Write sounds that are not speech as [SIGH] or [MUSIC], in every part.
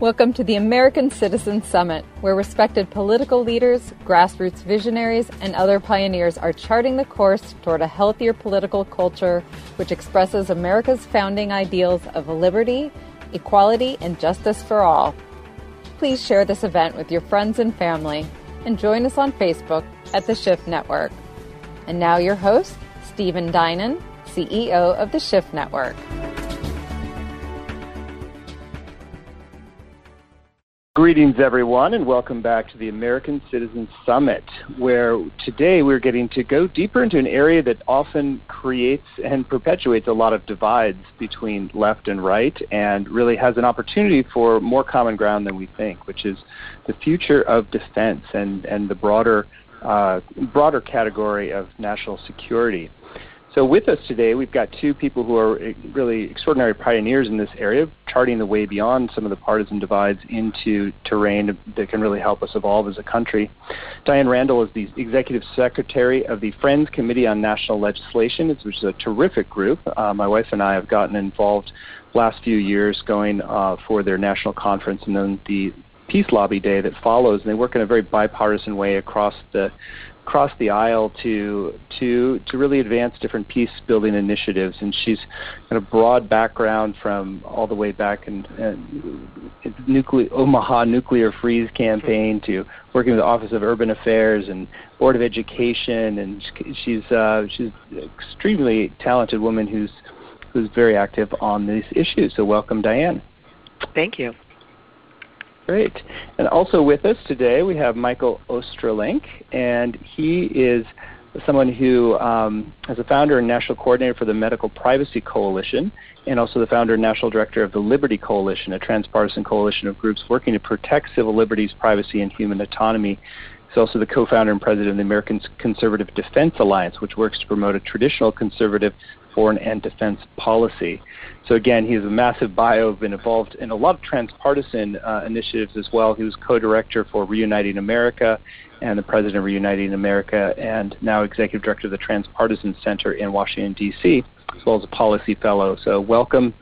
Welcome to the American Citizen Summit, where respected political leaders, grassroots visionaries, and other pioneers are charting the course toward a healthier political culture which expresses America's founding ideals of liberty, equality, and justice for all. Please share this event with your friends and family, and join us on Facebook at the Shift Network. And now, your host, Stephen Dinan, CEO of the Shift Network. Greetings, everyone, and welcome back to the American Citizens Summit, where today we're getting to go deeper into an area that often creates and perpetuates a lot of divides between left and right, and really has an opportunity for more common ground than we think, which is the future of defense and, and the broader, uh, broader category of national security. So with us today, we've got two people who are really extraordinary pioneers in this area, charting the way beyond some of the partisan divides into terrain that can really help us evolve as a country. Diane Randall is the Executive Secretary of the Friends Committee on National Legislation, which is a terrific group. Uh, my wife and I have gotten involved last few years going uh, for their national conference and then the Peace Lobby Day that follows, and they work in a very bipartisan way across the across the aisle to to to really advance different peace building initiatives. And she's got a broad background from all the way back in, in nuclear Omaha nuclear freeze campaign to working with the Office of Urban Affairs and Board of Education. And she's uh, she's an extremely talented woman who's who's very active on these issues. So welcome Diane. Thank you Great. And also with us today we have Michael Ostrolenk, and he is someone who um, is a founder and national coordinator for the Medical Privacy Coalition, and also the founder and national director of the Liberty Coalition, a transpartisan coalition of groups working to protect civil liberties, privacy, and human autonomy. He's also the co-founder and president of the American Conservative Defense Alliance, which works to promote a traditional conservative foreign and defense policy. So again, he has a massive bio, been involved in a lot of transpartisan uh, initiatives as well. He was co-director for Reuniting America and the president of Reuniting America and now executive director of the Transpartisan Center in Washington, D.C., as well as a policy fellow. So welcome,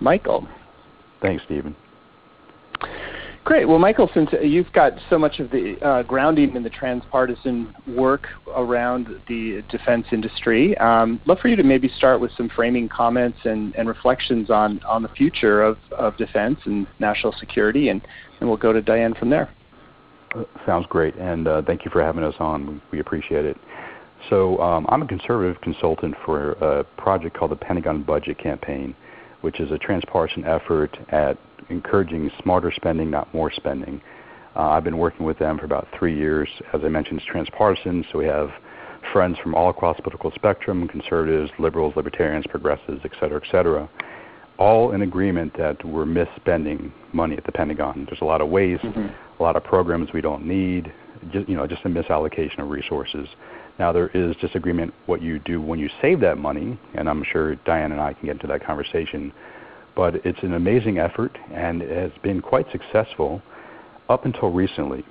Michael. Thanks, Stephen. Great. Well, Michael, since you've got so much of the uh, grounding in the transpartisan work around the defense industry, um, love for you to maybe start with some framing comments and, and reflections on, on the future of, of defense and national security, and, and we'll go to Diane from there. Uh, sounds great, and uh, thank you for having us on. We, we appreciate it. So, um, I'm a conservative consultant for a project called the Pentagon Budget Campaign, which is a transpartisan effort at encouraging smarter spending, not more spending. Uh, I've been working with them for about three years. As I mentioned, it's transpartisan, so we have friends from all across the political spectrum, conservatives, liberals, libertarians, progressives, et cetera, et cetera, all in agreement that we're misspending money at the Pentagon. There's a lot of waste, mm-hmm. a lot of programs we don't need, just, you know, just a misallocation of resources. Now there is disagreement what you do when you save that money, and I'm sure Diane and I can get into that conversation but it's an amazing effort and it has been quite successful up until recently.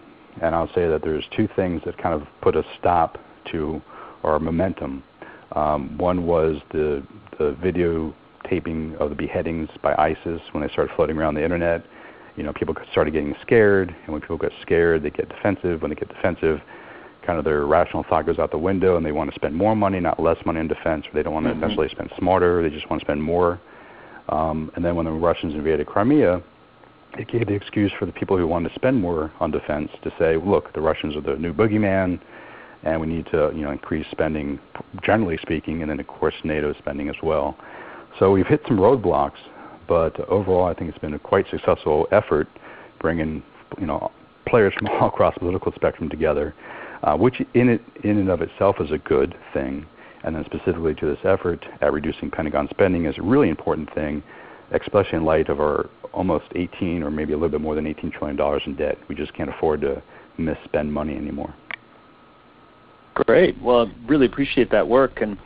And I'll say that there's two things that kind of put a stop to our momentum. Um, one was the the video taping of the beheadings by ISIS when they started floating around the internet. You know, people started getting scared, and when people get scared, they get defensive. When they get defensive, kind of their rational thought goes out the window, and they want to spend more money, not less money in defense. Or they don't want to mm-hmm. necessarily spend smarter; they just want to spend more. Um, and then when the Russians invaded Crimea, it gave the excuse for the people who wanted to spend more on defense to say, look, the Russians are the new boogeyman, and we need to you know increase spending, generally speaking, and then of course NATO spending as well. So we've hit some roadblocks, but overall I think it's been a quite successful effort, bringing you know players from [LAUGHS] all across the political spectrum together, uh, which in it in and of itself is a good thing and then specifically to this effort at reducing Pentagon spending is a really important thing, especially in light of our almost 18 or maybe a little bit more than 18 trillion dollars in debt. We just can't afford to misspend money anymore. Great. Well, I really appreciate that work. And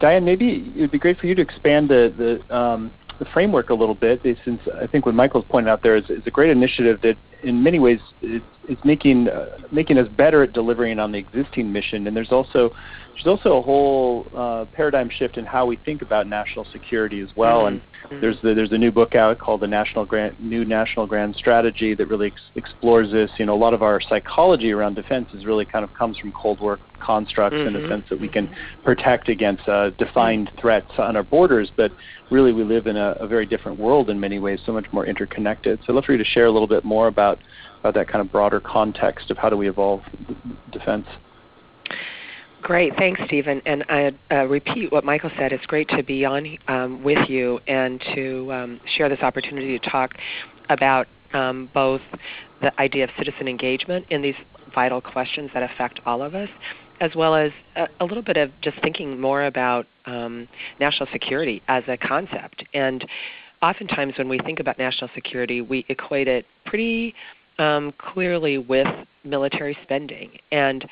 Diane, maybe it would be great for you to expand the the, um, the framework a little bit, since I think what Michael's pointed out there is, is a great initiative that in many ways it's, it's making uh, making us better at delivering on the existing mission. And there's also there's also a whole uh, paradigm shift in how we think about national security as well. Mm-hmm. And there's the, there's a new book out called the National Grand New National Grand Strategy that really ex- explores this. You know, a lot of our psychology around defense is really kind of comes from Cold War constructs mm-hmm. in the mm-hmm. sense that we can protect against uh, defined threats on our borders, but really we live in a, a very different world in many ways, so much more interconnected. So I'd love for you to share a little bit more about about that kind of broader context of how do we evolve defense. Great, thanks, Stephen. And I uh, repeat what Michael said. It's great to be on um, with you and to um, share this opportunity to talk about um, both the idea of citizen engagement in these vital questions that affect all of us, as well as a, a little bit of just thinking more about um, national security as a concept. And oftentimes, when we think about national security, we equate it pretty um, clearly with military spending. And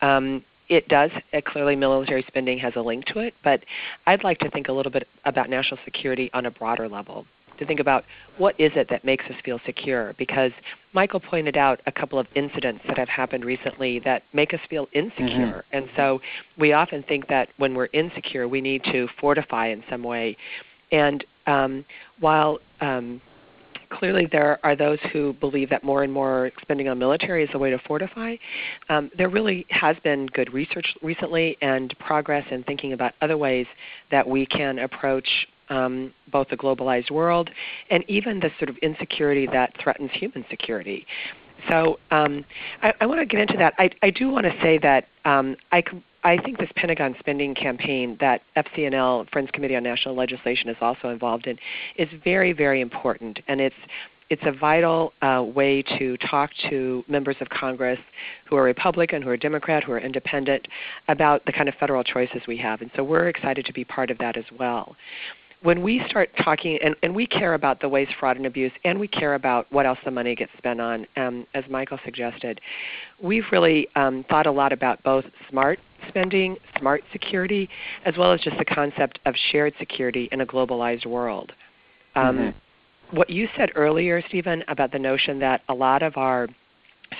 um, it does uh, clearly military spending has a link to it, but I'd like to think a little bit about national security on a broader level. To think about what is it that makes us feel secure? Because Michael pointed out a couple of incidents that have happened recently that make us feel insecure, mm-hmm. and so we often think that when we're insecure, we need to fortify in some way. And um, while um, clearly there are those who believe that more and more spending on military is a way to fortify. Um, there really has been good research recently and progress in thinking about other ways that we can approach um, both the globalized world and even the sort of insecurity that threatens human security. So um, I, I want to get into that. I, I do want to say that um, I, I think this Pentagon spending campaign that FCNL, Friends Committee on National Legislation, is also involved in, is very, very important, and it's it's a vital uh, way to talk to members of Congress who are Republican, who are Democrat, who are independent about the kind of federal choices we have. And so we're excited to be part of that as well when we start talking, and, and we care about the waste, fraud, and abuse, and we care about what else the money gets spent on, um, as Michael suggested, we've really um, thought a lot about both smart spending, smart security, as well as just the concept of shared security in a globalized world. Um, mm-hmm. What you said earlier, Stephen, about the notion that a lot of our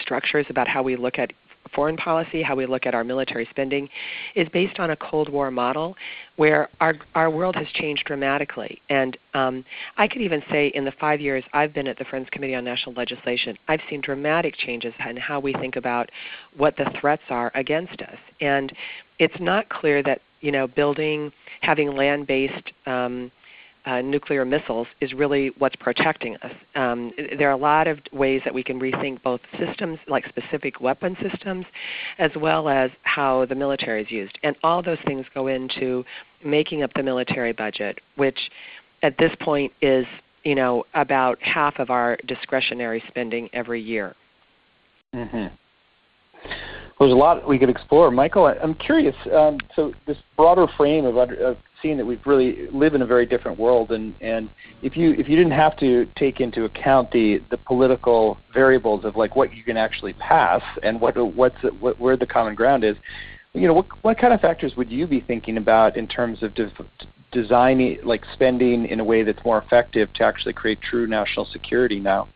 structures about how we look at foreign policy, how we look at our military spending, is based on a Cold War model where our, our world has changed dramatically. And um, I could even say in the five years I've been at the Friends Committee on National Legislation, I've seen dramatic changes in how we think about what the threats are against us. And it's not clear that you know building, having land-based um, uh, nuclear missiles is really what's protecting us. Um, there are a lot of ways that we can rethink both systems, like specific weapon systems, as well as how the military is used. And all those things go into making up the military budget, which at this point is you know about half of our discretionary spending every year. Mm-hmm. Well, there's a lot we could explore. Michael, I'm curious. Um, so this broader frame of, of seeing that we've really live in a very different world, and and if you if you didn't have to take into account the the political variables of like what you can actually pass and what what's what, where the common ground is, you know, what what kind of factors would you be thinking about in terms of de- designing like spending in a way that's more effective to actually create true national security now?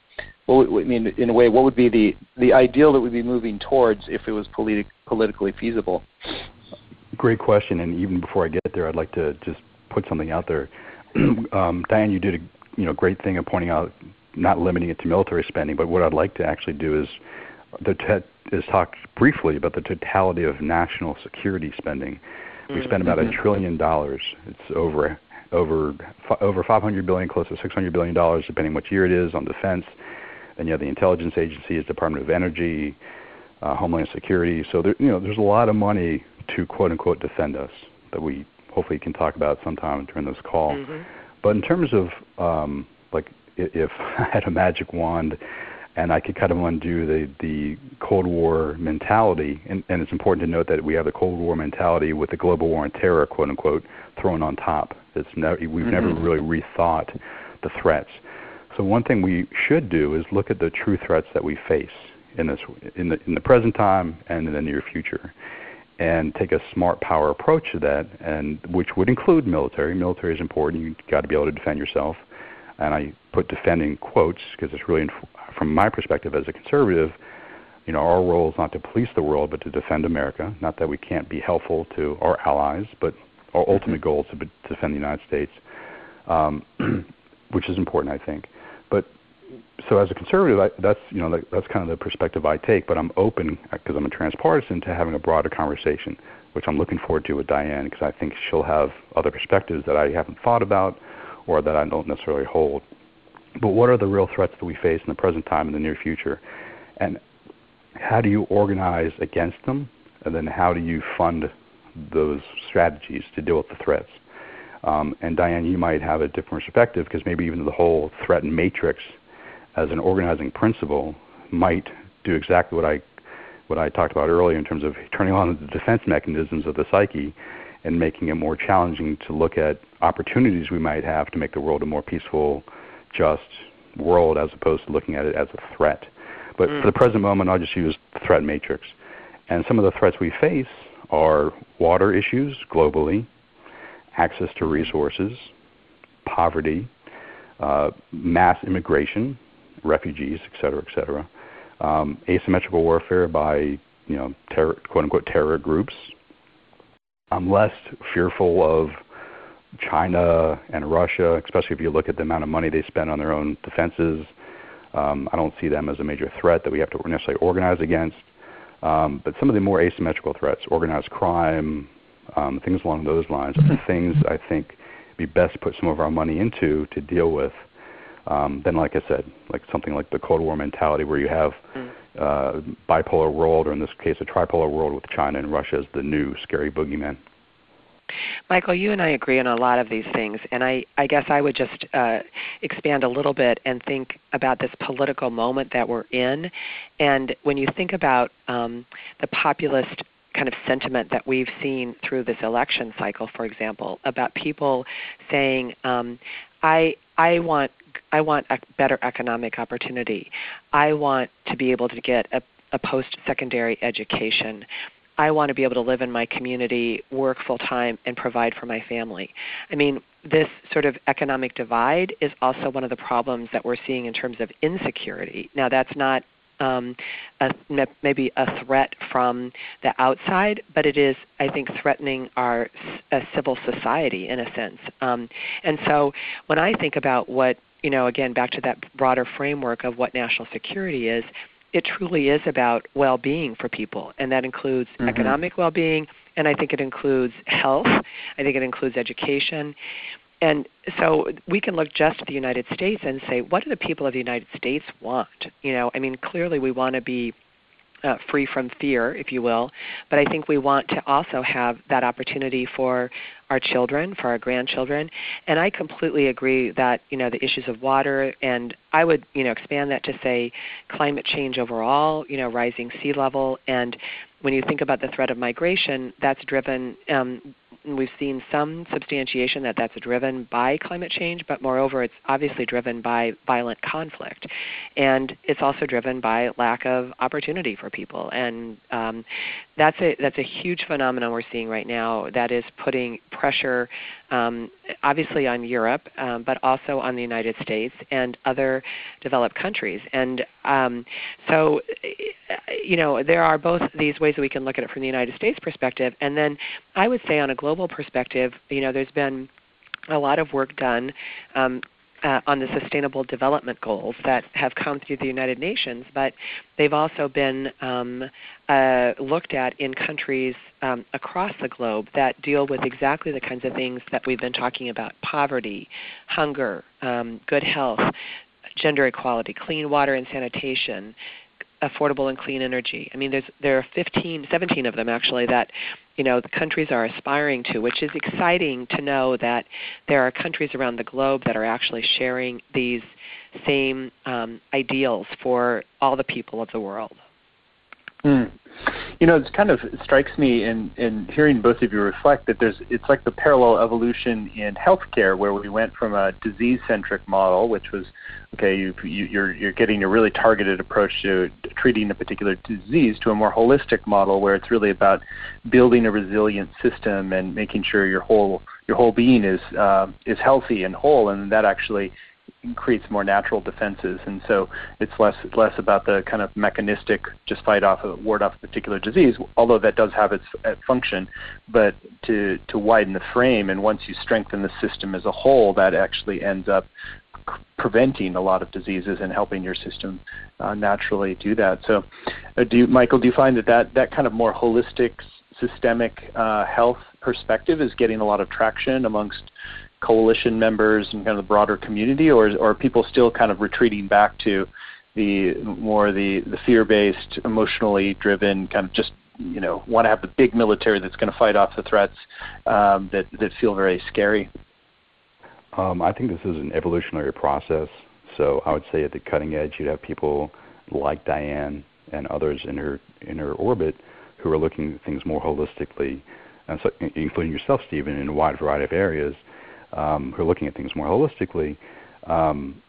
Well, I mean, in a way, what would be the the ideal that we'd be moving towards if it was politi- politically feasible? Great question. And even before I get there, I'd like to just put something out there. [CLEARS THROAT] um, Diane, you did a you know great thing of pointing out not limiting it to military spending, but what I'd like to actually do is the te- is talk briefly about the totality of national security spending. We mm-hmm. spend about a mm-hmm. trillion dollars. It's over over over 500 billion, close to 600 billion dollars, depending which year it is, on defense. Then you have the intelligence agencies, Department of Energy, uh, Homeland Security. So there, you know, there's a lot of money to quote unquote defend us that we hopefully can talk about sometime during this call. Mm-hmm. But in terms of um, like if [LAUGHS] I had a magic wand and I could kind of undo the the Cold War mentality, and, and it's important to note that we have the Cold War mentality with the global war on terror, quote unquote, thrown on top. It's ne- we've mm-hmm. never really rethought the threats. So one thing we should do is look at the true threats that we face in this in the in the present time and in the near future and take a smart power approach to that, and which would include military. Military is important. You've got to be able to defend yourself. And I put defending quotes because it's really from my perspective as a conservative, you know, our role is not to police the world, but to defend America. Not that we can't be helpful to our allies, but our mm-hmm. ultimate goal is to defend the United States, um, [CLEARS THROAT] which is important, I think. But so as a conservative, I, that's you know that, that's kind of the perspective I take. But I'm open because I'm a transpartisan to having a broader conversation, which I'm looking forward to with Diane because I think she'll have other perspectives that I haven't thought about or that I don't necessarily hold. But what are the real threats that we face in the present time and the near future? And how do you organize against them? And then how do you fund those strategies to deal with the threats? Um, and Diane, you might have a different perspective because maybe even the whole threat matrix as an organizing principle might do exactly what I what I talked about earlier in terms of turning on the defense mechanisms of the psyche and making it more challenging to look at opportunities we might have to make the world a more peaceful, just world as opposed to looking at it as a threat. But mm. for the present moment, I'll just use the threat matrix. And some of the threats we face are water issues globally, access to resources, poverty, uh, mass immigration, refugees, et cetera, et cetera, um, asymmetrical warfare by you know terror, quote unquote terror groups. I'm less fearful of China and Russia, especially if you look at the amount of money they spend on their own defenses. Um, I don't see them as a major threat that we have to necessarily organize against. Um, but some of the more asymmetrical threats, organized crime, um, things along those lines, are things I think be best to put some of our money into to deal with. Um, then, like I said, like something like the Cold War mentality, where you have mm. uh, bipolar world, or in this case, a tripolar world with China and Russia as the new scary boogeyman. Michael, you and I agree on a lot of these things, and I, I guess I would just uh, expand a little bit and think about this political moment that we're in. And when you think about um, the populist kind of sentiment that we've seen through this election cycle, for example, about people saying, um, "I I want I want a better economic opportunity. I want to be able to get a, a post-secondary education. I want to be able to live in my community, work full time, and provide for my family. I mean, this sort of economic divide is also one of the problems that we're seeing in terms of insecurity. Now, that's not um, a, maybe a threat from the outside, but it is, I think, threatening our civil society in a sense. Um, and so, when I think about what you know, again, back to that broader framework of what national security is, it truly is about well-being for people, and that includes mm-hmm. economic well-being, and I think it includes health. I think it includes education. And so we can look just at the United States and say, what do the people of the United States want? You know, I mean, clearly we want to be uh, free from fear, if you will. But I think we want to also have that opportunity for our children, for our grandchildren. And I completely agree that you know the issues of water, and I would you know expand that to say climate change overall, you know rising sea level, and when you think about the threat of migration, that's driven um, we've seen some substantiation that that's driven by climate change, but moreover, it's obviously driven by violent conflict, and it's also driven by lack of opportunity for people. And um, that's a that's a huge phenomenon we're seeing right now. That is putting pressure, um, obviously, on Europe, um, but also on the United States and other developed countries. And um, so, you know, there are both these ways that we can look at it from the United States perspective, and then I would say on a global perspective, you know, there's been a lot of work done um, uh, on the Sustainable Development Goals that have come through the United Nations, but they've also been um, uh, looked at in countries um, across the globe that deal with exactly the kinds of things that we've been talking about poverty, hunger, um, good health, gender equality, clean water and sanitation, affordable and clean energy. I mean, there's there are 15, 17 of them actually that you know the countries are aspiring to, which is exciting to know that there are countries around the globe that are actually sharing these same um, ideals for all the people of the world. Mm. You know, it kind of strikes me in, in hearing both of you reflect that there's it's like the parallel evolution in healthcare where we went from a disease-centric model, which was okay, you, you, you're you're getting a really targeted approach to treating a particular disease, to a more holistic model where it's really about building a resilient system and making sure your whole your whole being is uh, is healthy and whole, and that actually creates more natural defenses, and so it's less less about the kind of mechanistic just fight off a ward off a particular disease, although that does have its function, but to to widen the frame, and once you strengthen the system as a whole, that actually ends up preventing a lot of diseases and helping your system uh, naturally do that. So, uh, do you, Michael, do you find that that, that kind of more holistic, systemic uh, health perspective is getting a lot of traction amongst coalition members and kind of the broader community, or, or are people still kind of retreating back to the more the, the fear-based, emotionally driven kind of just you know want to have the big military that's going to fight off the threats um, that that feel very scary? Um, I think this is an evolutionary process. So I would say at the cutting edge, you'd have people like Diane and others in her in her orbit who are looking at things more holistically, so, including yourself, Stephen, in a wide variety of areas, um, who are looking at things more holistically, um,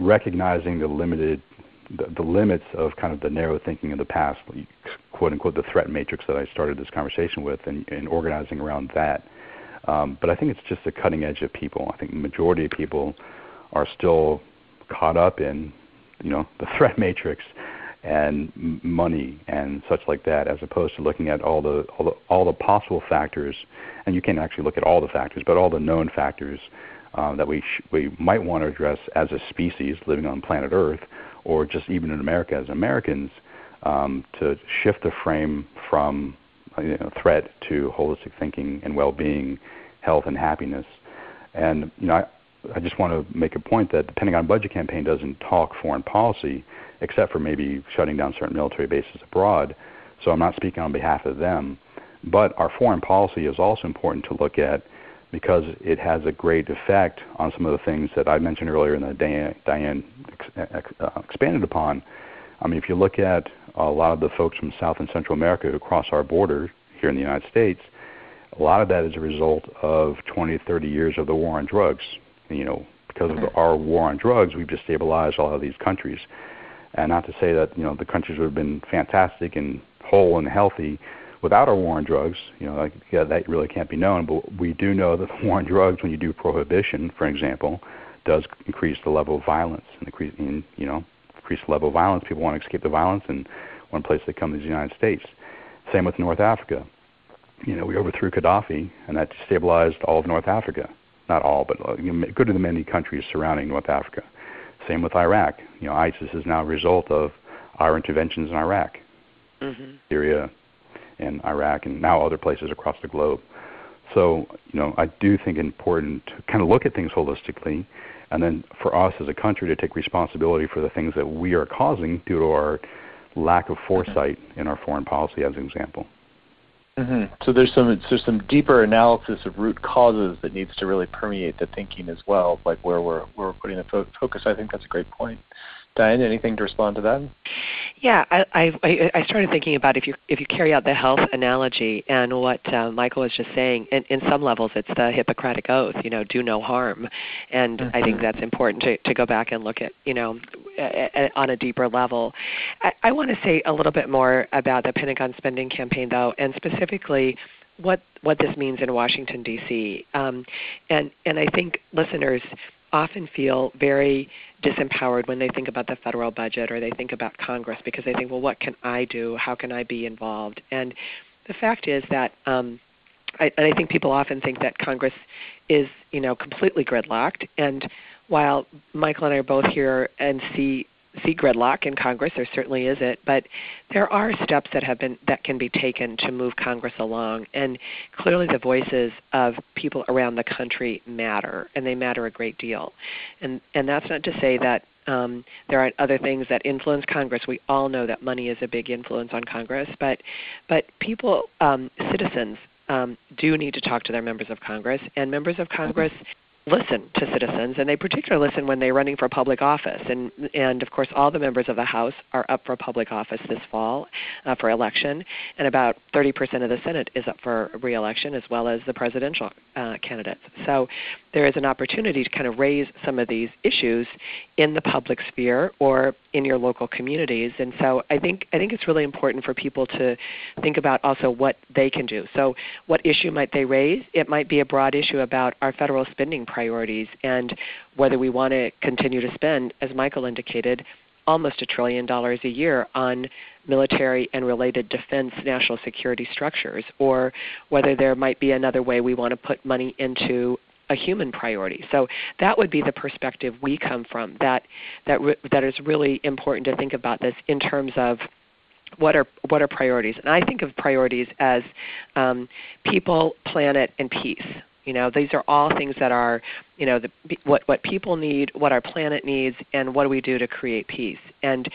recognizing the limited the, the, limits of kind of the narrow thinking of the past, quote unquote, the threat matrix that I started this conversation with, and, and organizing around that. Um, but I think it's just the cutting edge of people. I think the majority of people are still caught up in, you know, the [LAUGHS] threat matrix and money and such like that, as opposed to looking at all the all the, all the possible factors. And you can't actually look at all the factors, but all the known factors uh, that we sh- we might want to address as a species living on planet Earth, or just even in America as Americans, um, to shift the frame from you know, threat to holistic thinking and well-being health and happiness. And you know, I, I just want to make a point that the Pentagon budget campaign doesn't talk foreign policy, except for maybe shutting down certain military bases abroad. So I'm not speaking on behalf of them. But our foreign policy is also important to look at because it has a great effect on some of the things that I mentioned earlier and that Diane, uh, expanded upon. I mean, if you look at a lot of the folks from South and Central America who cross our border here in the United States, a lot of that is a result of 20, 30 years of the war on drugs. You know, because of our war on drugs, we've destabilized a lot of these countries. And not to say that you know the countries would have been fantastic and whole and healthy without our war on drugs. You know, like, yeah, that really can't be known. But we do know that the [LAUGHS] war on drugs, when you do prohibition, for example, does increase the level of violence and increase, in, you know, increase the level of violence. People want to escape the violence, and one place they come is the United States. Same with North Africa you know, we overthrew Gaddafi, and that destabilized all of North Africa. Not all, but uh, good to the many countries surrounding North Africa. Same with Iraq. You know, ISIS is now a result of our interventions in Iraq, mm-hmm. Syria, and Iraq, and now other places across the globe. So, you know, I do think it's important to kind of look at things holistically, and then for us as a country to take responsibility for the things that we are causing due to our lack of foresight in our foreign policy, as an example. Mm-hmm. So there's some there's some deeper analysis of root causes that needs to really permeate the thinking as well, like where we're where we're putting the fo- focus. I think that's a great point. Diane, anything to respond to that? Yeah, I, I, I started thinking about if you if you carry out the health analogy and what uh, Michael was just saying. In, in some levels, it's the Hippocratic oath. You know, do no harm, and mm-hmm. I think mm-hmm. that's important to to go back and look at. You know, a, a, on a deeper level. I, I want to say a little bit more about the Pentagon spending campaign, though, and specifically what what this means in Washington D.C. Um, and and I think listeners often feel very disempowered when they think about the federal budget or they think about Congress because they think, well, what can I do? How can I be involved? And the fact is that, um, I, and I think people often think that Congress is, you know, completely gridlocked. And while Michael and I are both here and see see gridlock in Congress. There certainly is it, but there are steps that have been that can be taken to move Congress along, and clearly the voices of people around the country matter, and they matter a great deal. And and that's not to say that um, there aren't other things that influence Congress. We all know that money is a big influence on Congress, but but people, um, citizens, um, do need to talk to their members of Congress, and members of Congress listen to citizens, and they particularly listen when they're running for public office. And and of course, all the members of the House are up for public office this fall uh, for election, and about 30% of the Senate is up for re-election, as well as the presidential uh, candidates. So there is an opportunity to kind of raise some of these issues in the public sphere or in your local communities. And so I think I think it's really important for people to think about also what they can do. So what issue might they raise? It might be a broad issue about our federal spending priorities and whether we want to continue to spend, as Michael indicated, almost a trillion dollars a year on military and related defense national security structures, or whether there might be another way we want to put money into a human priority. So that would be the perspective we come from. That that re- that is really important to think about this in terms of what are what are priorities. And I think of priorities as um, people, planet, and peace. You know, these are all things that are, you know, the, what what people need, what our planet needs, and what do we do to create peace. And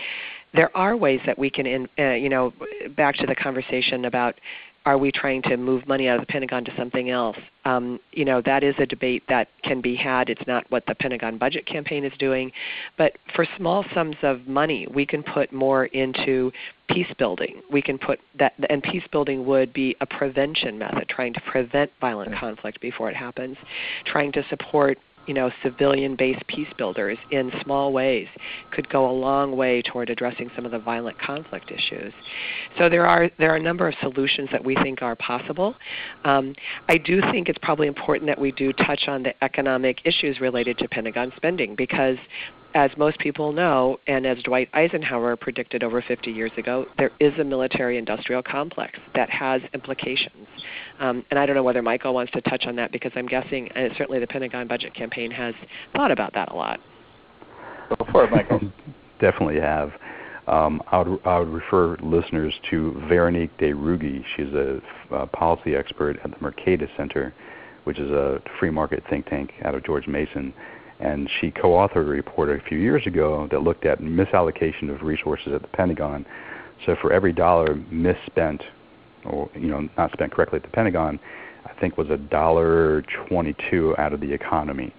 there are ways that we can, in, uh, you know, back to the conversation about are we trying to move money out of the Pentagon to something else? Um, you know, that is a debate that can be had. It's not what the Pentagon budget campaign is doing. But for small sums of money, we can put more into peace building. We can put that, and peace building would be a prevention method, trying to prevent violent conflict before it happens, trying to support you know, civilian-based peace builders in small ways could go a long way toward addressing some of the violent conflict issues. So there are there are a number of solutions that we think are possible. Um, I do think it's probably important that we do touch on the economic issues related to Pentagon spending because as most people know, and as Dwight Eisenhower predicted over 50 years ago, there is a military industrial complex that has implications. Um, and I don't know whether Michael wants to touch on that because I'm guessing uh, certainly the Pentagon budget campaign has thought about that a lot. Go for it, Michael. [LAUGHS] Definitely have. Um, I, would, I would refer listeners to Veronique de Rugy. She's a uh, policy expert at the Mercatus Center, which is a free market think tank out of George Mason and she co-authored a report a few years ago that looked at misallocation of resources at the Pentagon. So for every dollar misspent, or you know not spent correctly at the Pentagon, I think was a dollar twenty-two out of the economy.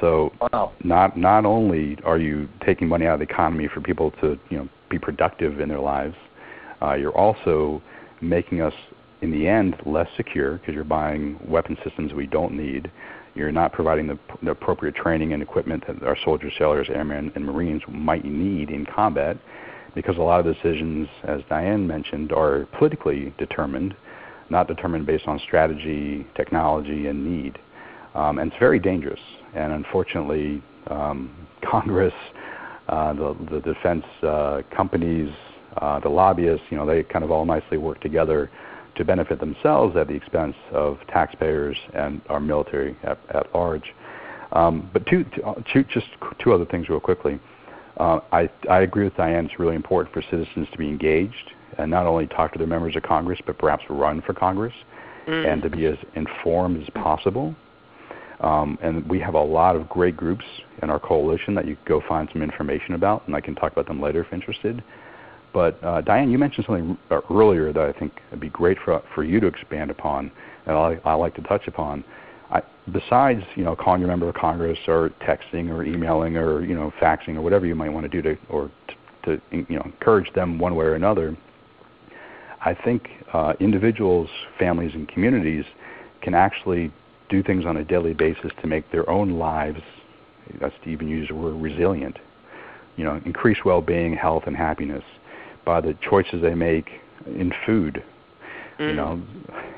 So wow. not not only are you taking money out of the economy for people to you know be productive in their lives, uh, you're also making us in the end less secure because you're buying weapon systems we don't need. You're not providing the, the appropriate training and equipment that our soldiers, sailors, airmen, and Marines might need in combat because a lot of decisions, as Diane mentioned, are politically determined, not determined based on strategy, technology, and need. Um, and it's very dangerous. And unfortunately, um, [LAUGHS] Congress, uh, the, the defense uh, companies, uh, the lobbyists, you know, they kind of all nicely work together to benefit themselves at the expense of taxpayers and our military at, at large. Um, but two, two, just two other things real quickly. Uh, I, I agree with Diane. It's really important for citizens to be engaged and not only talk to their members of Congress, but perhaps run for Congress mm. and to be as informed as possible. Um, and we have a lot of great groups in our coalition that you can go find some information about, and I can talk about them later if interested. But uh, Diane, you mentioned something uh, earlier that I think would be great for for you to expand upon, and I, I like to touch upon. I, besides, you know, calling your member of Congress or texting or emailing or you know faxing or whatever you might want to do to or to, to you know encourage them one way or another, I think uh, individuals, families, and communities can actually do things on a daily basis to make their own lives, that's to even use the word resilient, you know, increase well-being, health, and happiness by the choices they make in food. Mm. You know,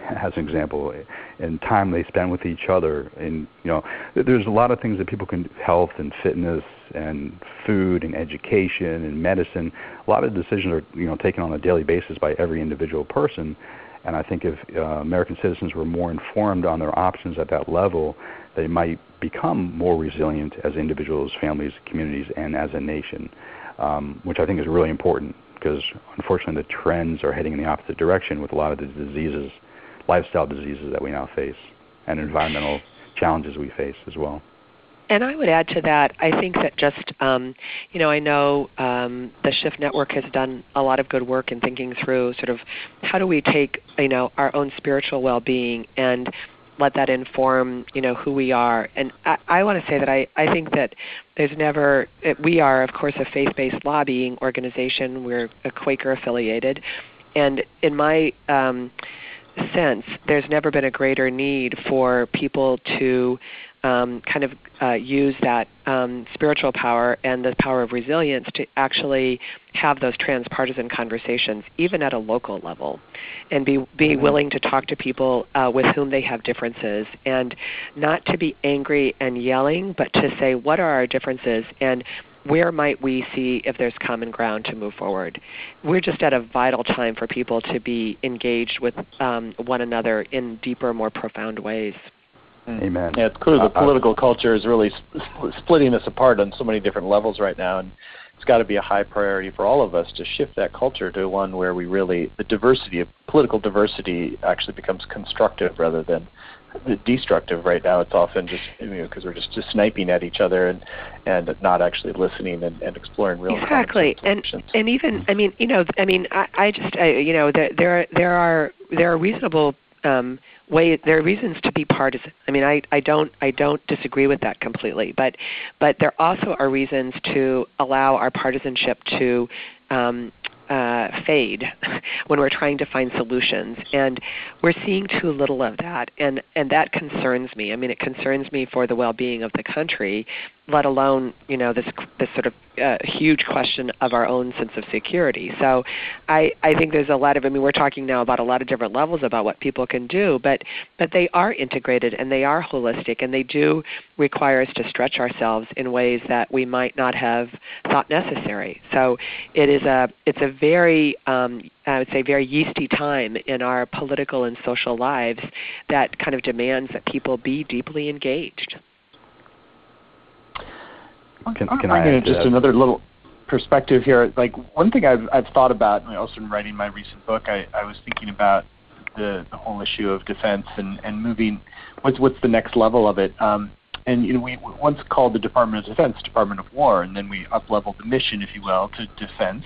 as an example, and time they spend with each other. And you know, there's a lot of things that people can health and fitness and food and education and medicine. A lot of decisions are you know taken on a daily basis by every individual person. And I think if uh, American citizens were more informed on their options at that level, they might become more resilient as individuals, families, communities, and as a nation, um, which I think is really important because unfortunately the trends are heading in the opposite direction with a lot of the diseases, lifestyle diseases that we now face, and environmental challenges we face as well. And I would add to that, I think that just, um, you know, I know um, the Shift Network has done a lot of good work in thinking through sort of how do we take, you know, our own spiritual well-being and let that inform you know who we are. And i, I want to say that i i think that there's never it, we are of course a faith based lobbying organization. We're a quaker affiliated. And in my um sense there's never been a greater need for people to um, kind of uh, use that um, spiritual power and the power of resilience to actually have those transpartisan conversations, even at a local level, and be be mm-hmm. willing to talk to people uh, with whom they have differences, and not to be angry and yelling, but to say what are our differences and where might we see if there's common ground to move forward? We're just at a vital time for people to be engaged with um, one another in deeper, more profound ways. Mm. Amen. Yeah, it's clear the political culture is really sp- splitting us apart on so many different levels right now, and it's got to be a high priority for all of us to shift that culture to one where we really the diversity of political diversity actually becomes constructive rather than destructive right now. It's often just you know because we're just, just sniping at each other and and not actually listening and, and exploring real exactly and and even I mean you know I mean I, I just I, you know there there there are there are reasonable um, way there are reasons to be partisan. I mean, I, I don't I don't disagree with that completely, but but there also are reasons to allow our partisanship to um, uh, fade [LAUGHS] when we're trying to find solutions, and we're seeing too little of that, and and that concerns me. I mean, it concerns me for the well-being of the country, let alone you know this this sort of uh, huge question of our own sense of security. So, I I think there's a lot of I mean we're talking now about a lot of different levels about what people can do, but but they are integrated and they are holistic and they do require us to stretch ourselves in ways that we might not have thought necessary. So it is a it's a very um, I would say very yeasty time in our political and social lives that kind of demands that people be deeply engaged. Can, can I just another little perspective here? Like one thing I've I've thought about, and also in writing my recent book, I, I was thinking about the, the whole issue of defense and, and moving. What's what's the next level of it? Um, and you know, we once called the Department of Defense Department of War, and then we up leveled the mission, if you will, to defense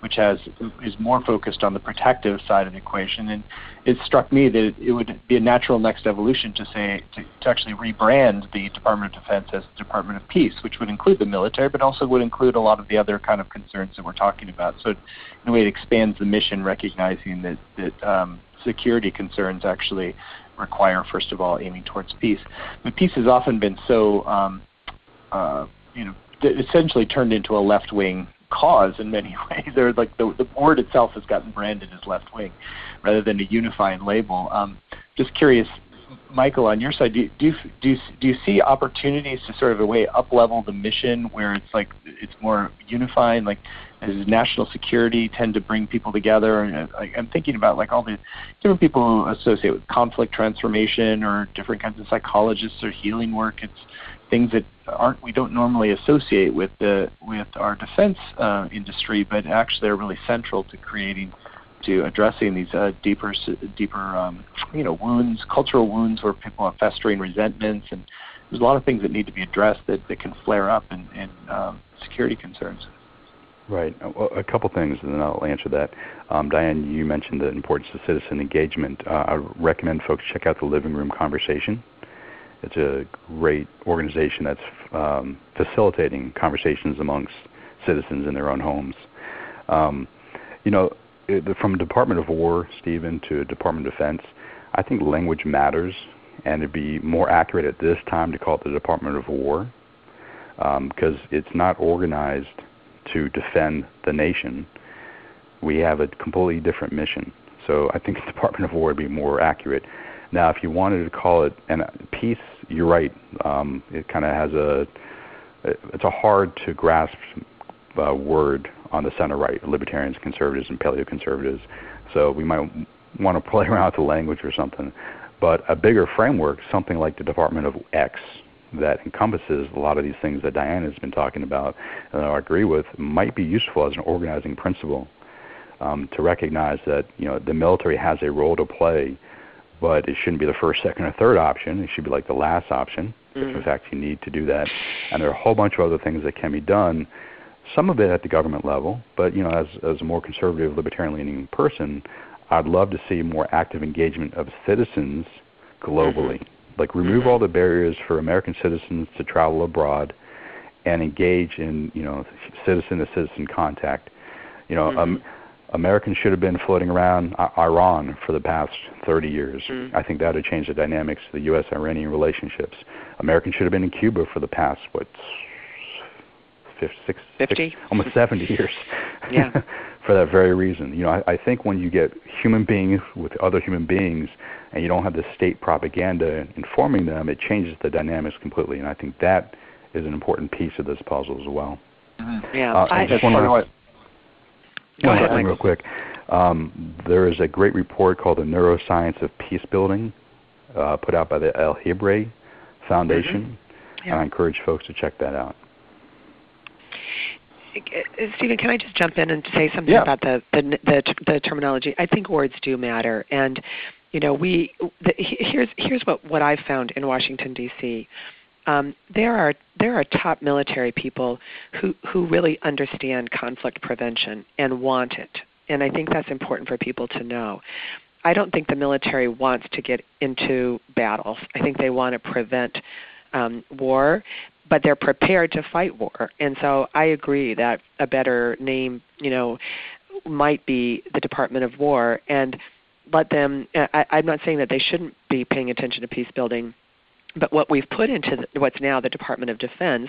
which has is more focused on the protective side of the equation. And it struck me that it would be a natural next evolution to say to, to actually rebrand the Department of Defense as the Department of Peace, which would include the military, but also would include a lot of the other kind of concerns that we're talking about. So in a way, it expands the mission, recognizing that that um, security concerns actually require, first of all, aiming towards peace. But peace has often been so, um, uh, you know, essentially turned into a left wing cause in many [LAUGHS] ways. They're like the the word itself has gotten branded as left wing, rather than a unifying label. Um, just curious, Michael, on your side, do, do do do you see opportunities to sort of a way up level the mission where it's like it's more unifying, like does national security tend to bring people together? And uh, I'm thinking about like all the different people associate with conflict transformation or different kinds of psychologists or healing work. It's things that aren't we don't normally associate with the with our defense uh, industry, but actually are really central to creating to addressing these uh, deeper deeper um, you know wounds, cultural wounds where people have festering resentments, and there's a lot of things that need to be addressed that, that can flare up in, in um, security concerns. Right. Well, a couple things, and then I'll answer that. Um, Diane, you mentioned the importance of citizen engagement. Uh, I recommend folks check out the Living Room Conversation it's a great organization that's um, facilitating conversations amongst citizens in their own homes. Um, you know, from Department of War, Stephen, to Department of Defense, I think language matters, and it'd be more accurate at this time to call it the Department of War because um, it's not organized to defend the nation. We have a completely different mission. So I think the [LAUGHS] Department of War would be more accurate. Now, if you wanted to call it a piece, you're right. Um, it kind of has a it's a hard to grasp uh, word on the center right, libertarians, conservatives, and paleo conservatives. So we might want to [LAUGHS] play around with the language or something. But a bigger framework, something like the Department of X, that encompasses a lot of these things that Diane has been talking about, and I agree with, might be useful as an organizing principle um, to recognize that you know the military has a role to play but it shouldn't be the first, second, or third option. It should be like the last option, mm-hmm. if in fact you need to do that. And there are a whole bunch of other things that can be done. Some of it at the government level, but you know, as as a more conservative, libertarian-leaning person, I'd love to see more active engagement of citizens globally. Mm-hmm. Like remove mm-hmm. all the barriers for American citizens to travel abroad, and engage in you know citizen to citizen contact. You know, um, Americans should have been floating around Iran for the past 30 years. Mm. I think that would change the dynamics of the U.S.-Iranian relationships. Americans should have been in Cuba for the past what, 50, six, 50? Six, almost 70 [LAUGHS] years. Yeah. [LAUGHS] for that very reason, you know, I, I think when you get human beings with other human beings, and you don't have the state propaganda informing them, it changes the dynamics completely. And I think that is an important piece of this puzzle as well. Mm-hmm. Yeah, uh, I, just one more, Ahead, thing real quick. Um, there is a great report called The Neuroscience of Peace Building, uh, put out by the El Hibre Foundation, mm-hmm. yeah. and I encourage folks to check that out. Uh, Stephen, can I just jump in and say something yeah. about the, the the the terminology? I think words do matter, and you know, we the, here's here's what what I've found in Washington D.C. Um, there are there are top military people who who really understand conflict prevention and want it, and I think that's important for people to know. I don't think the military wants to get into battles. I think they want to prevent um, war, but they're prepared to fight war. And so I agree that a better name, you know, might be the Department of War and let them. I, I'm not saying that they shouldn't be paying attention to peace building but what we've put into the, what's now the Department of Defense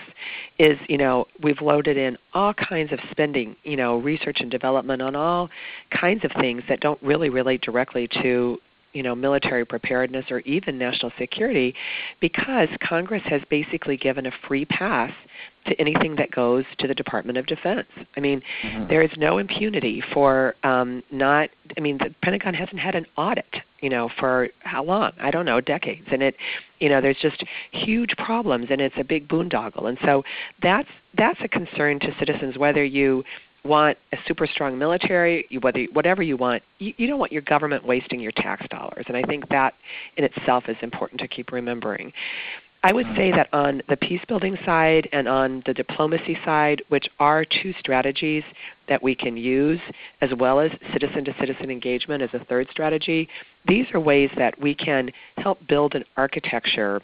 is, you know, we've loaded in all kinds of spending, you know, research and development on all kinds of things that don't really relate directly to you know military preparedness or even national security because Congress has basically given a free pass to anything that goes to the Department of Defense. I mean, mm-hmm. there is no impunity for um, not. I mean, the Pentagon hasn't had an audit, you know, for how long? I don't know, decades, and it, you know, there's just huge problems, and it's a big boondoggle, and so that's that's a concern to citizens whether you want a super strong military, whether whatever you want, you, you don't want your government wasting your tax dollars, and I think that in itself is important to keep remembering. I would say that on the peace building side and on the diplomacy side, which are two strategies that we can use, as well as citizen to citizen engagement as a third strategy, these are ways that we can help build an architecture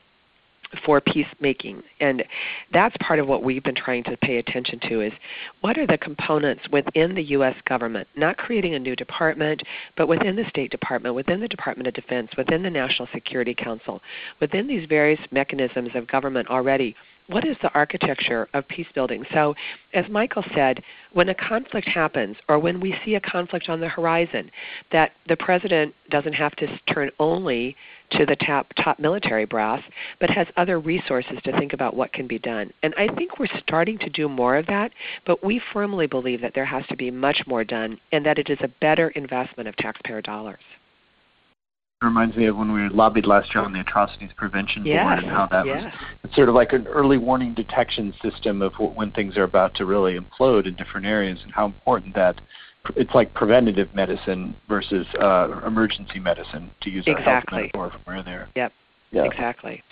for peacemaking. And that's part of what we've been trying to pay attention to is what are the components within the US government, not creating a new department, but within the State Department, within the Department of Defense, within the National Security Council, within these various mechanisms of government already what is the architecture of peace building? So, as Michael said, when a conflict happens or when we see a conflict on the horizon, that the president doesn't have to turn only to the top, top military brass, but has other resources to think about what can be done. And I think we're starting to do more of that, but we firmly believe that there has to be much more done and that it is a better investment of taxpayer dollars. Reminds me of when we lobbied last year on the Atrocities Prevention yes, Board and how that yes. was it's sort of like an early warning detection system of when things are about to really implode in different areas and how important that it's like preventative medicine versus uh, emergency medicine to use exactly. our health metaphor from where there. Yep. Yeah. Exactly.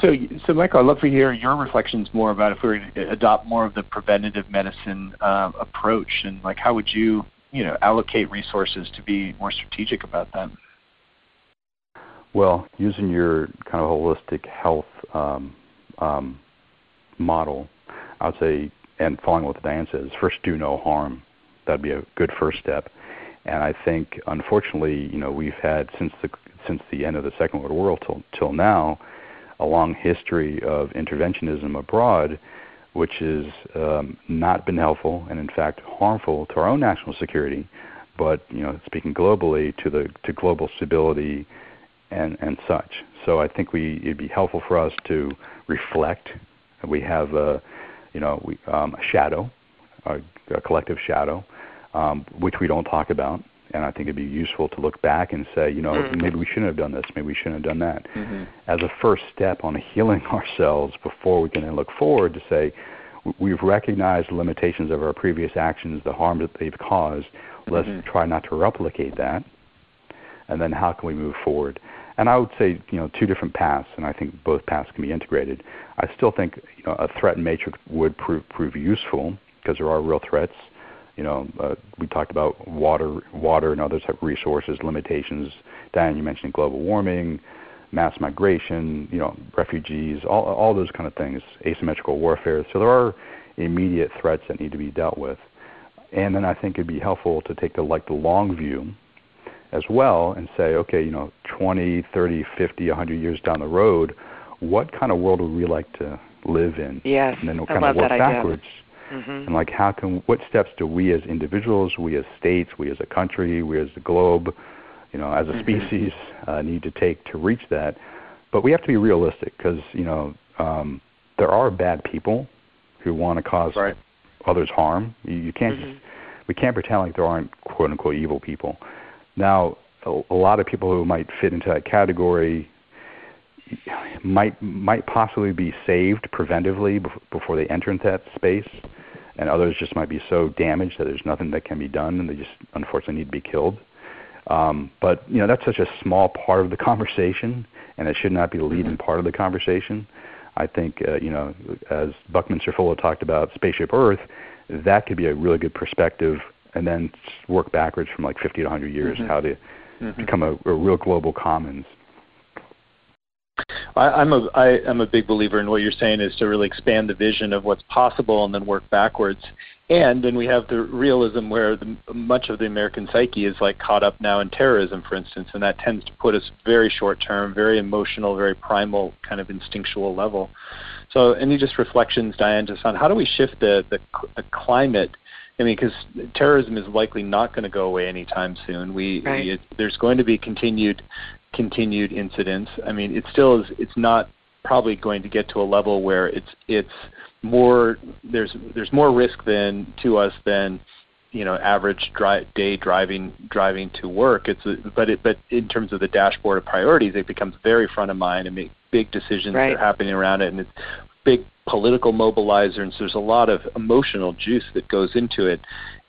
So, so Michael, I'd love to hear your reflections more about if we were to adopt more of the preventative medicine uh, approach, and like how would you you know allocate resources to be more strategic about that? Well, using your kind of holistic health um, um, model, I would say, and following what Diane says, first do no harm. That'd be a good first step. And I think, unfortunately, you know, we've had since the since the end of the Second World War till till now, a long history of interventionism abroad which has um, not been helpful and in fact harmful to our own national security, but you know, speaking globally to the to global stability and and such. So I think we it'd be helpful for us to reflect. We have a you know we, um, a shadow, a, a collective shadow, um, which we don't talk about. And I think it'd be useful to look back and say, you know, mm-hmm. maybe we shouldn't have done this, maybe we shouldn't have done that, mm-hmm. as a first step on healing [LAUGHS] ourselves before we can then look forward to say, we've recognized the limitations of our previous actions, the harm that they've caused. Let's mm-hmm. try not to replicate that. And then how can we move forward? And I would say, you know, two different paths, and I think both paths can be integrated. I still think, you know, a threat matrix would prove, prove useful because there are real threats you know, uh, we talked about water, water and other type of resources limitations. Diane, you mentioned global warming, mass migration, you know, refugees, all all those kind of things, asymmetrical warfare. So there are immediate threats that need to be dealt with. And then I think it'd be helpful to take the like the long view as well and say, okay, you know, 20, 30, 50, 100 years down the road, what kind of world would we like to live in? Yes, and then we'll I kind love of work that idea. Mm-hmm. And like, how can what steps do we as individuals, we as states, we as a country, we as the globe, you know, as a Mm-hmm. species, uh, need to take to reach that? But we have to be realistic because you know um, there are bad people who want to cause Right. others harm. You, you can't Mhm. just, we can't pretend like there aren't quote unquote evil people. Now, a, a lot of people who might fit into that category might might possibly be saved preventively before they enter into that space, and others just might be so damaged that there's nothing that can be done, and they just unfortunately need to be killed. Um, but you know that's such a small part of the [LAUGHS] conversation, and it should not be the leading part of the conversation. I think uh, you know, as Buckminster Fuller talked about Spaceship Earth, that could be a really good perspective, and then work backwards from like 50 to 100 years, Mhm. how to Mhm. become a, a real global commons. I, I'm a I am a big believer in what you're saying is to really expand the vision of what's possible and then work backwards. And then we have the realism where the, much of the American psyche is like caught up now in terrorism, for instance, and that tends to put us very short term, very emotional, very primal, kind of instinctual level. So, any just reflections, Diane, just on how do we shift the the, the climate? I mean, because terrorism is likely not going to go away anytime soon. We, Right. we it, there's going to be continued continued incidents. I mean, it still is. It's not probably going to get to a level where it's it's more there's there's more risk than to us than you know average dri- day driving driving to work. It's a, but it but in terms of the dashboard of priorities, it becomes very front of mind and make big decisions Right. that are happening around it, and it's big political mobilizer, and so there's a lot of emotional juice that goes into it,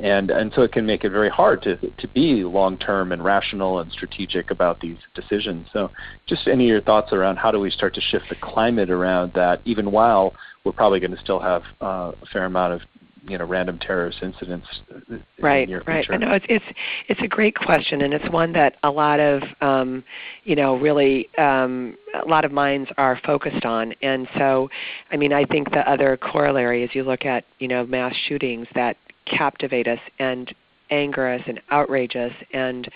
and and so it can make it very hard to to be long term and rational and strategic about these decisions. So, just any of your thoughts around how do we start to shift the climate around that, even while we're probably going to still have uh, a fair amount of you know random terrorist incidents in Right, the near right. future. I know it's it's it's a great question, and it's one that a lot of um, you know really um, a lot of minds are focused on. And so, I mean, I think the other corollary is you look at you know mass shootings that captivate us and anger us and outrage us. And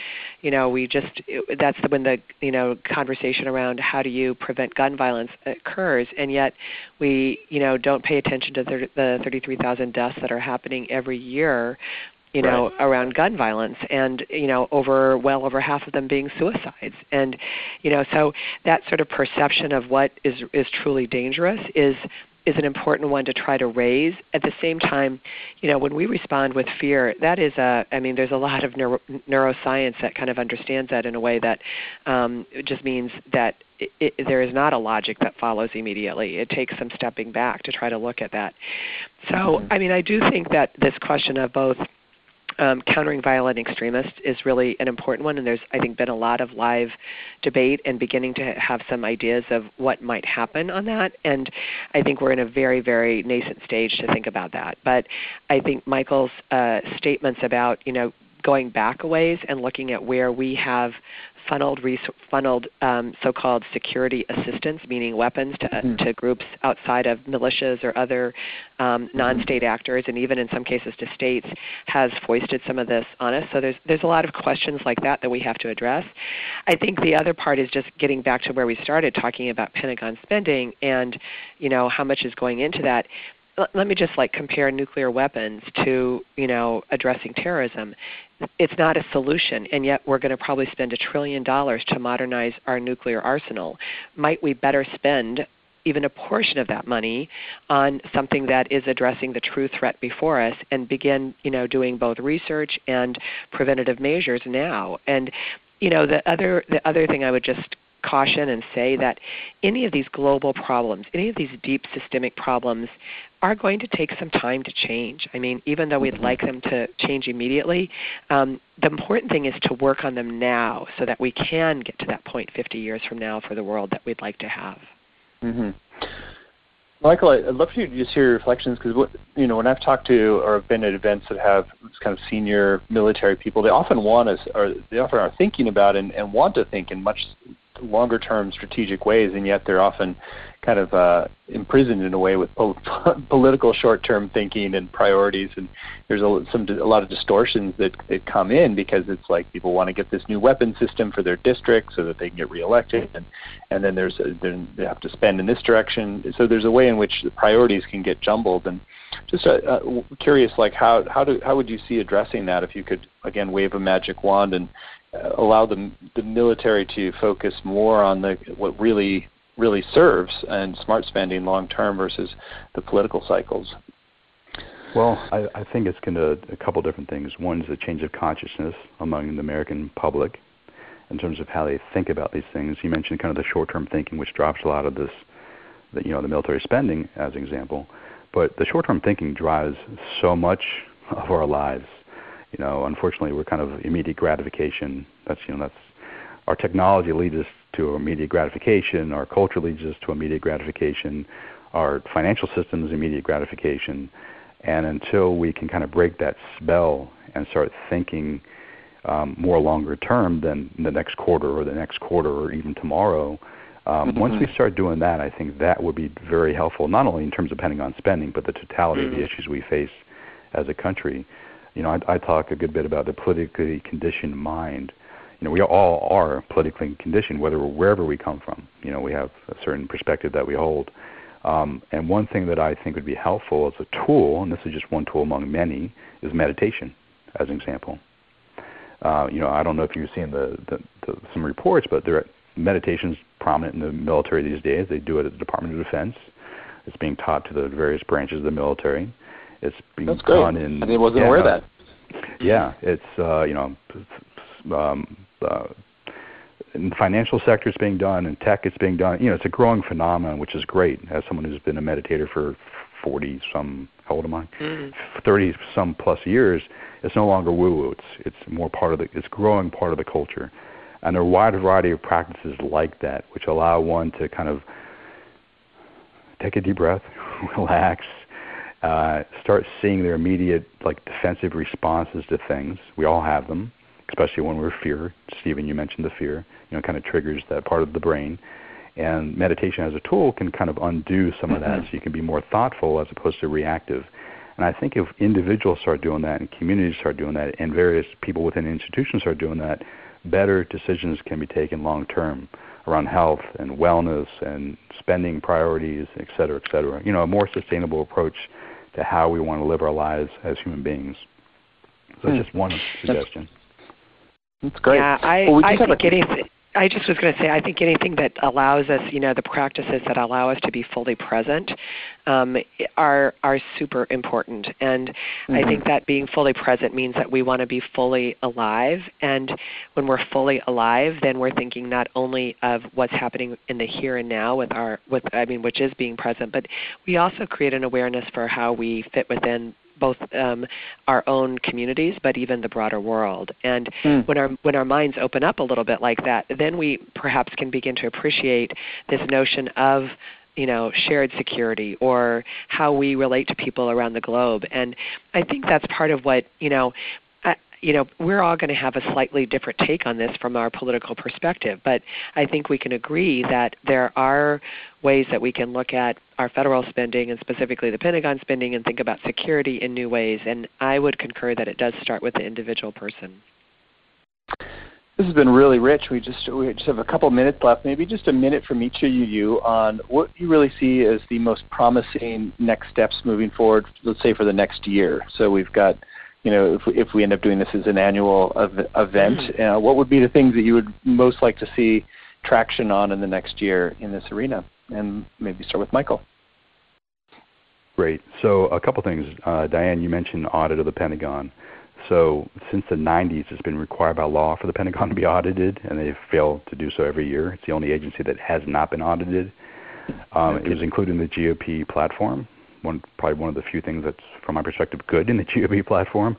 you know we just that's when the you know conversation around how do you prevent gun violence occurs. And yet we you know don't pay attention to the, the 33,000 deaths that are happening every year you know around gun violence and you know over well over half of them being suicides. And you know so that sort of perception of what is is truly dangerous is is an important one to try to raise. At the same time, you know, when we respond with fear, that is a, I mean, there's a lot of neuro, neuroscience that kind of understands that in a way that um, just means that it, it, there is not a logic that follows immediately. It takes some stepping back to try to look at that. So, I mean, I do think that this question of both um, countering violent extremists is really an important one, and there's I think been a lot of live debate and beginning to have some ideas of what might happen on that. And I think we're in a very very nascent stage to think about that. But I think Michael's uh, statements about you know going back a ways and looking at where we have funneled res- funneled um, so-called security assistance, meaning weapons to, Mhm. to groups outside of militias or other um, non-state actors, and even in some cases to states, has foisted some of this on us. So there's there's a lot of questions like that that we have to address. I think the other part is just getting back to where we started talking about Pentagon spending and you know how much is going into that let me just like compare nuclear weapons to you know addressing terrorism. It's not a solution and yet we're going to probably spend a trillion dollars to modernize our nuclear arsenal. Might we better spend even a portion of that money on something that is addressing the true threat before us and begin you know doing both research and preventative measures now? And you know the other the other thing i would just caution and say that any of these global problems, any of these deep systemic problems, are going to take some time to change. I mean, even though we'd like them to change immediately, um, the important thing is to work on them now so that we can get to that point 50 years from now for the world that we'd like to have. Mm-hmm. Michael, I'd love for you to just hear your reflections because you know when I've talked to or been at events that have kind of senior military people, they often want us or they often are thinking about and, and want to think in much longer term strategic ways, and yet they're often kind of uh, imprisoned in a way with po- [LAUGHS] political short-term thinking and priorities. And there's a, some a lot of distortions that, that come in because it's like people want to get this new weapon system for their district so that they can get reelected, and and then there's a, they have to spend in this direction. So there's a way in which the priorities can get jumbled. And just uh, uh, curious, like how how do how would you see addressing that if you could again wave a magic wand and uh, allow the the military to focus more on the what really really serves and smart spending long term versus the political cycles? Well, I, I think it's going to a couple different things. One is a change of consciousness among the American public in terms of how they think about these things. You mentioned kind of the short-term thinking, which drops a lot of this, the, you know, the military spending as an example. But the short-term thinking drives so much of our lives. You know, unfortunately, we're kind of immediate gratification. That's you know that's our technology leads us to immediate gratification. Our culture leads us to immediate gratification. Our financial systems immediate gratification. And until we can kind of break that spell and start thinking um, more longer term than the next quarter or the next quarter or even tomorrow, um, mm-hmm. once we start doing that, I think that would be very helpful, not only in terms of Pentagon spending, but the totality mm-hmm. of the mm-hmm. issues we face as a country. You know, I, I talk a good bit about the politically conditioned mind you know, we all are politically conditioned, whether we're wherever we come from. You know, we have a certain perspective that we hold. Um, and one thing that I think would be helpful as a tool, and this is just one tool among many, is meditation, as an example. Uh, you know, I don't know if you've seen the, the, the some reports, but there meditation is prominent in the military these days. They do it at the Department of Defense. It's being taught to the various branches of the military. It's being That's great. done in. I wasn't yeah, aware of that. Yeah, it's uh, you know um, uh, in the financial sector it's being done, in tech it's being done. You know, it's a growing phenomenon, which is great. As someone who's been a meditator for 40 some, how old am I? Mm. 30 some plus years, it's no longer woo-woo. It's it's more part of the, it's growing part of the culture, and there are a wide variety of practices like that, which allow one to kind of take a deep breath, [LAUGHS] relax, uh, start seeing their immediate like defensive responses to things. We all have them especially when we're fear. Stephen, you mentioned the fear. You know, kind of triggers that part of the brain. And meditation as a tool can kind of undo some of that, mm-hmm. so you can be more thoughtful as opposed to reactive. And I think if individuals start doing that, and communities start doing that, and various people within institutions start doing that, better decisions can be taken long term around health and wellness and spending priorities, et cetera, et cetera. You know, a more sustainable approach to how we want to live our lives as human beings. So hmm. just one suggestion. That's great. Yeah, I, well, I think anything. I just was going to say, I think anything that allows us, you know, the practices that allow us to be fully present um, are are super important. And mm-hmm. I think that being fully present means that we want to be fully alive. And when we're fully alive, then we're thinking not only of what's happening in the here and now with our, with I mean, which is being present, but we also create an awareness for how we fit within both um, our own communities, but even the broader world. And mm. when our when our minds open up a little bit like that, then we perhaps can begin to appreciate this notion of you know shared security or how we relate to people around the globe and i think that's part of what you know you know, we're all going to have a slightly different take on this from our political perspective, but I think we can agree that there are ways that we can look at our federal spending and specifically the Pentagon spending and think about security in new ways. And I would concur that it does start with the individual person. This has been really rich. We just we just have a couple minutes left. Maybe just a minute from each of you on what you really see as the most promising next steps moving forward. Let's say for the next year. So we've got you know, if we, if we end up doing this as an annual ev- event, mm-hmm. uh, what would be the things that you would most like to see traction on in the next year in this arena? And maybe start with Michael. Great. So a couple things. Uh, Diane, you mentioned audit of the Pentagon. So since the 90s, it's been required by law for the Pentagon to be audited, and they've failed to do so every year. It's the only agency that has not been audited. Um, it was included in the GOP platform, one probably one of the few things that's from my perspective good in the [LAUGHS] GOP platform.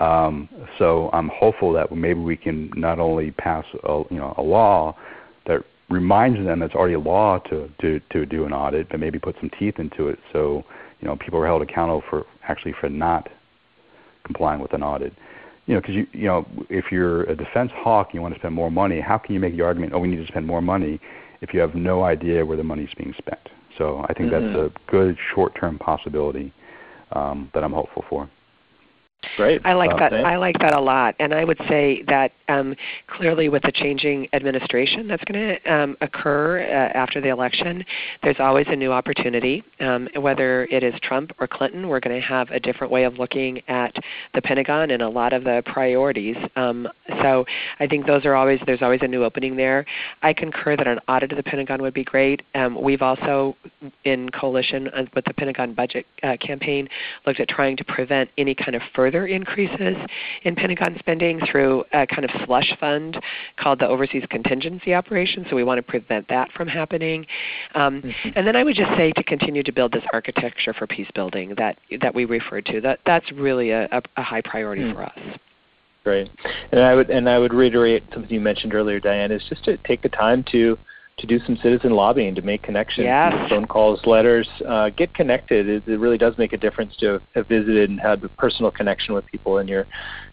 Um, so I'm hopeful that maybe we can not only pass a, you know a law that reminds them it's already law to, to to do an audit, but maybe put some teeth into it so you know people are held accountable for actually for not complying with an audit. you know, because you you know, if you're a defense hawk and you want to spend more money, how can you make the argument, oh, we need to spend more money, if you have no idea where the money's being spent? So I think mm-hmm. that's a good short-term possibility um, that I'm hopeful for. Great. I like that. I like that a lot, and I would say that um, clearly with the changing administration that's going to um, occur uh, after the election, there's always a new opportunity. Um, whether it is Trump or Clinton, we're going to have a different way of looking at the Pentagon and a lot of the priorities. Um, so I think those are always there's always a new opening there. I concur that an audit of the Pentagon would be great. Um, we've also, in coalition uh, with the Pentagon budget uh, campaign, looked at trying to prevent any kind of further further increases in Pentagon spending through a kind of slush fund called the Overseas Contingency Operation. So we want to prevent that from happening. Um, mm-hmm. And then I would just say to continue to build this architecture for peace building that that we referred to. That that's really a, a, a high priority mm. for us. Great, and I would and I would reiterate something you mentioned earlier, Diane, is just to take the time to to do some citizen lobbying, to make connections, yes. phone calls, letters, uh, get connected. It, it, really does make a difference to have, visited and had a personal connection with people in your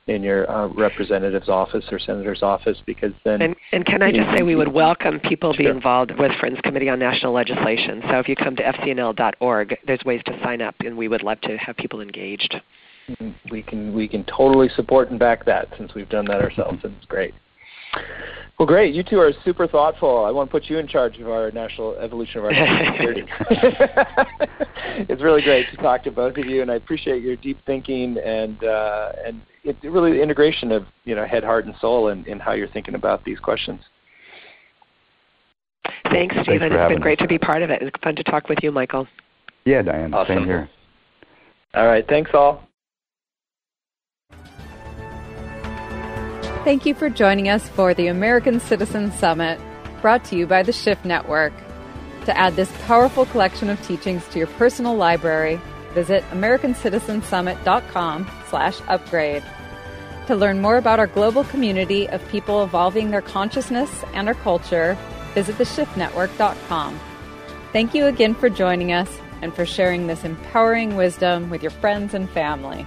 in your uh, representative's office or senator's office because then. And, and can I just say we would [LAUGHS] welcome people sure. be involved with Friends Committee on National Legislation. So if you come to fcnl.org, there's ways to sign up, and we would love to have people engaged. Mm-hmm. We can we can totally support and back that since we've done that ourselves, and it's great. Well, great. You two are super thoughtful. I want to put you in charge of our national evolution of our national [LAUGHS] security. [LAUGHS] it's really great to talk to both of you, and I appreciate your deep thinking and uh, and it, really the integration of you know head, heart, and soul in, in how you're thinking about these questions. Thanks, Stephen. It's been great us. to be part of it. It's fun to talk with you, Michael. Yeah, Diane. Awesome. Same here. All right. Thanks, all. Thank you for joining us for the American Citizen Summit, brought to you by the Shift Network. To add this powerful collection of teachings to your personal library, visit americancitizensummit.com/upgrade. To learn more about our global community of people evolving their consciousness and our culture, visit theshiftnetwork.com. Thank you again for joining us and for sharing this empowering wisdom with your friends and family.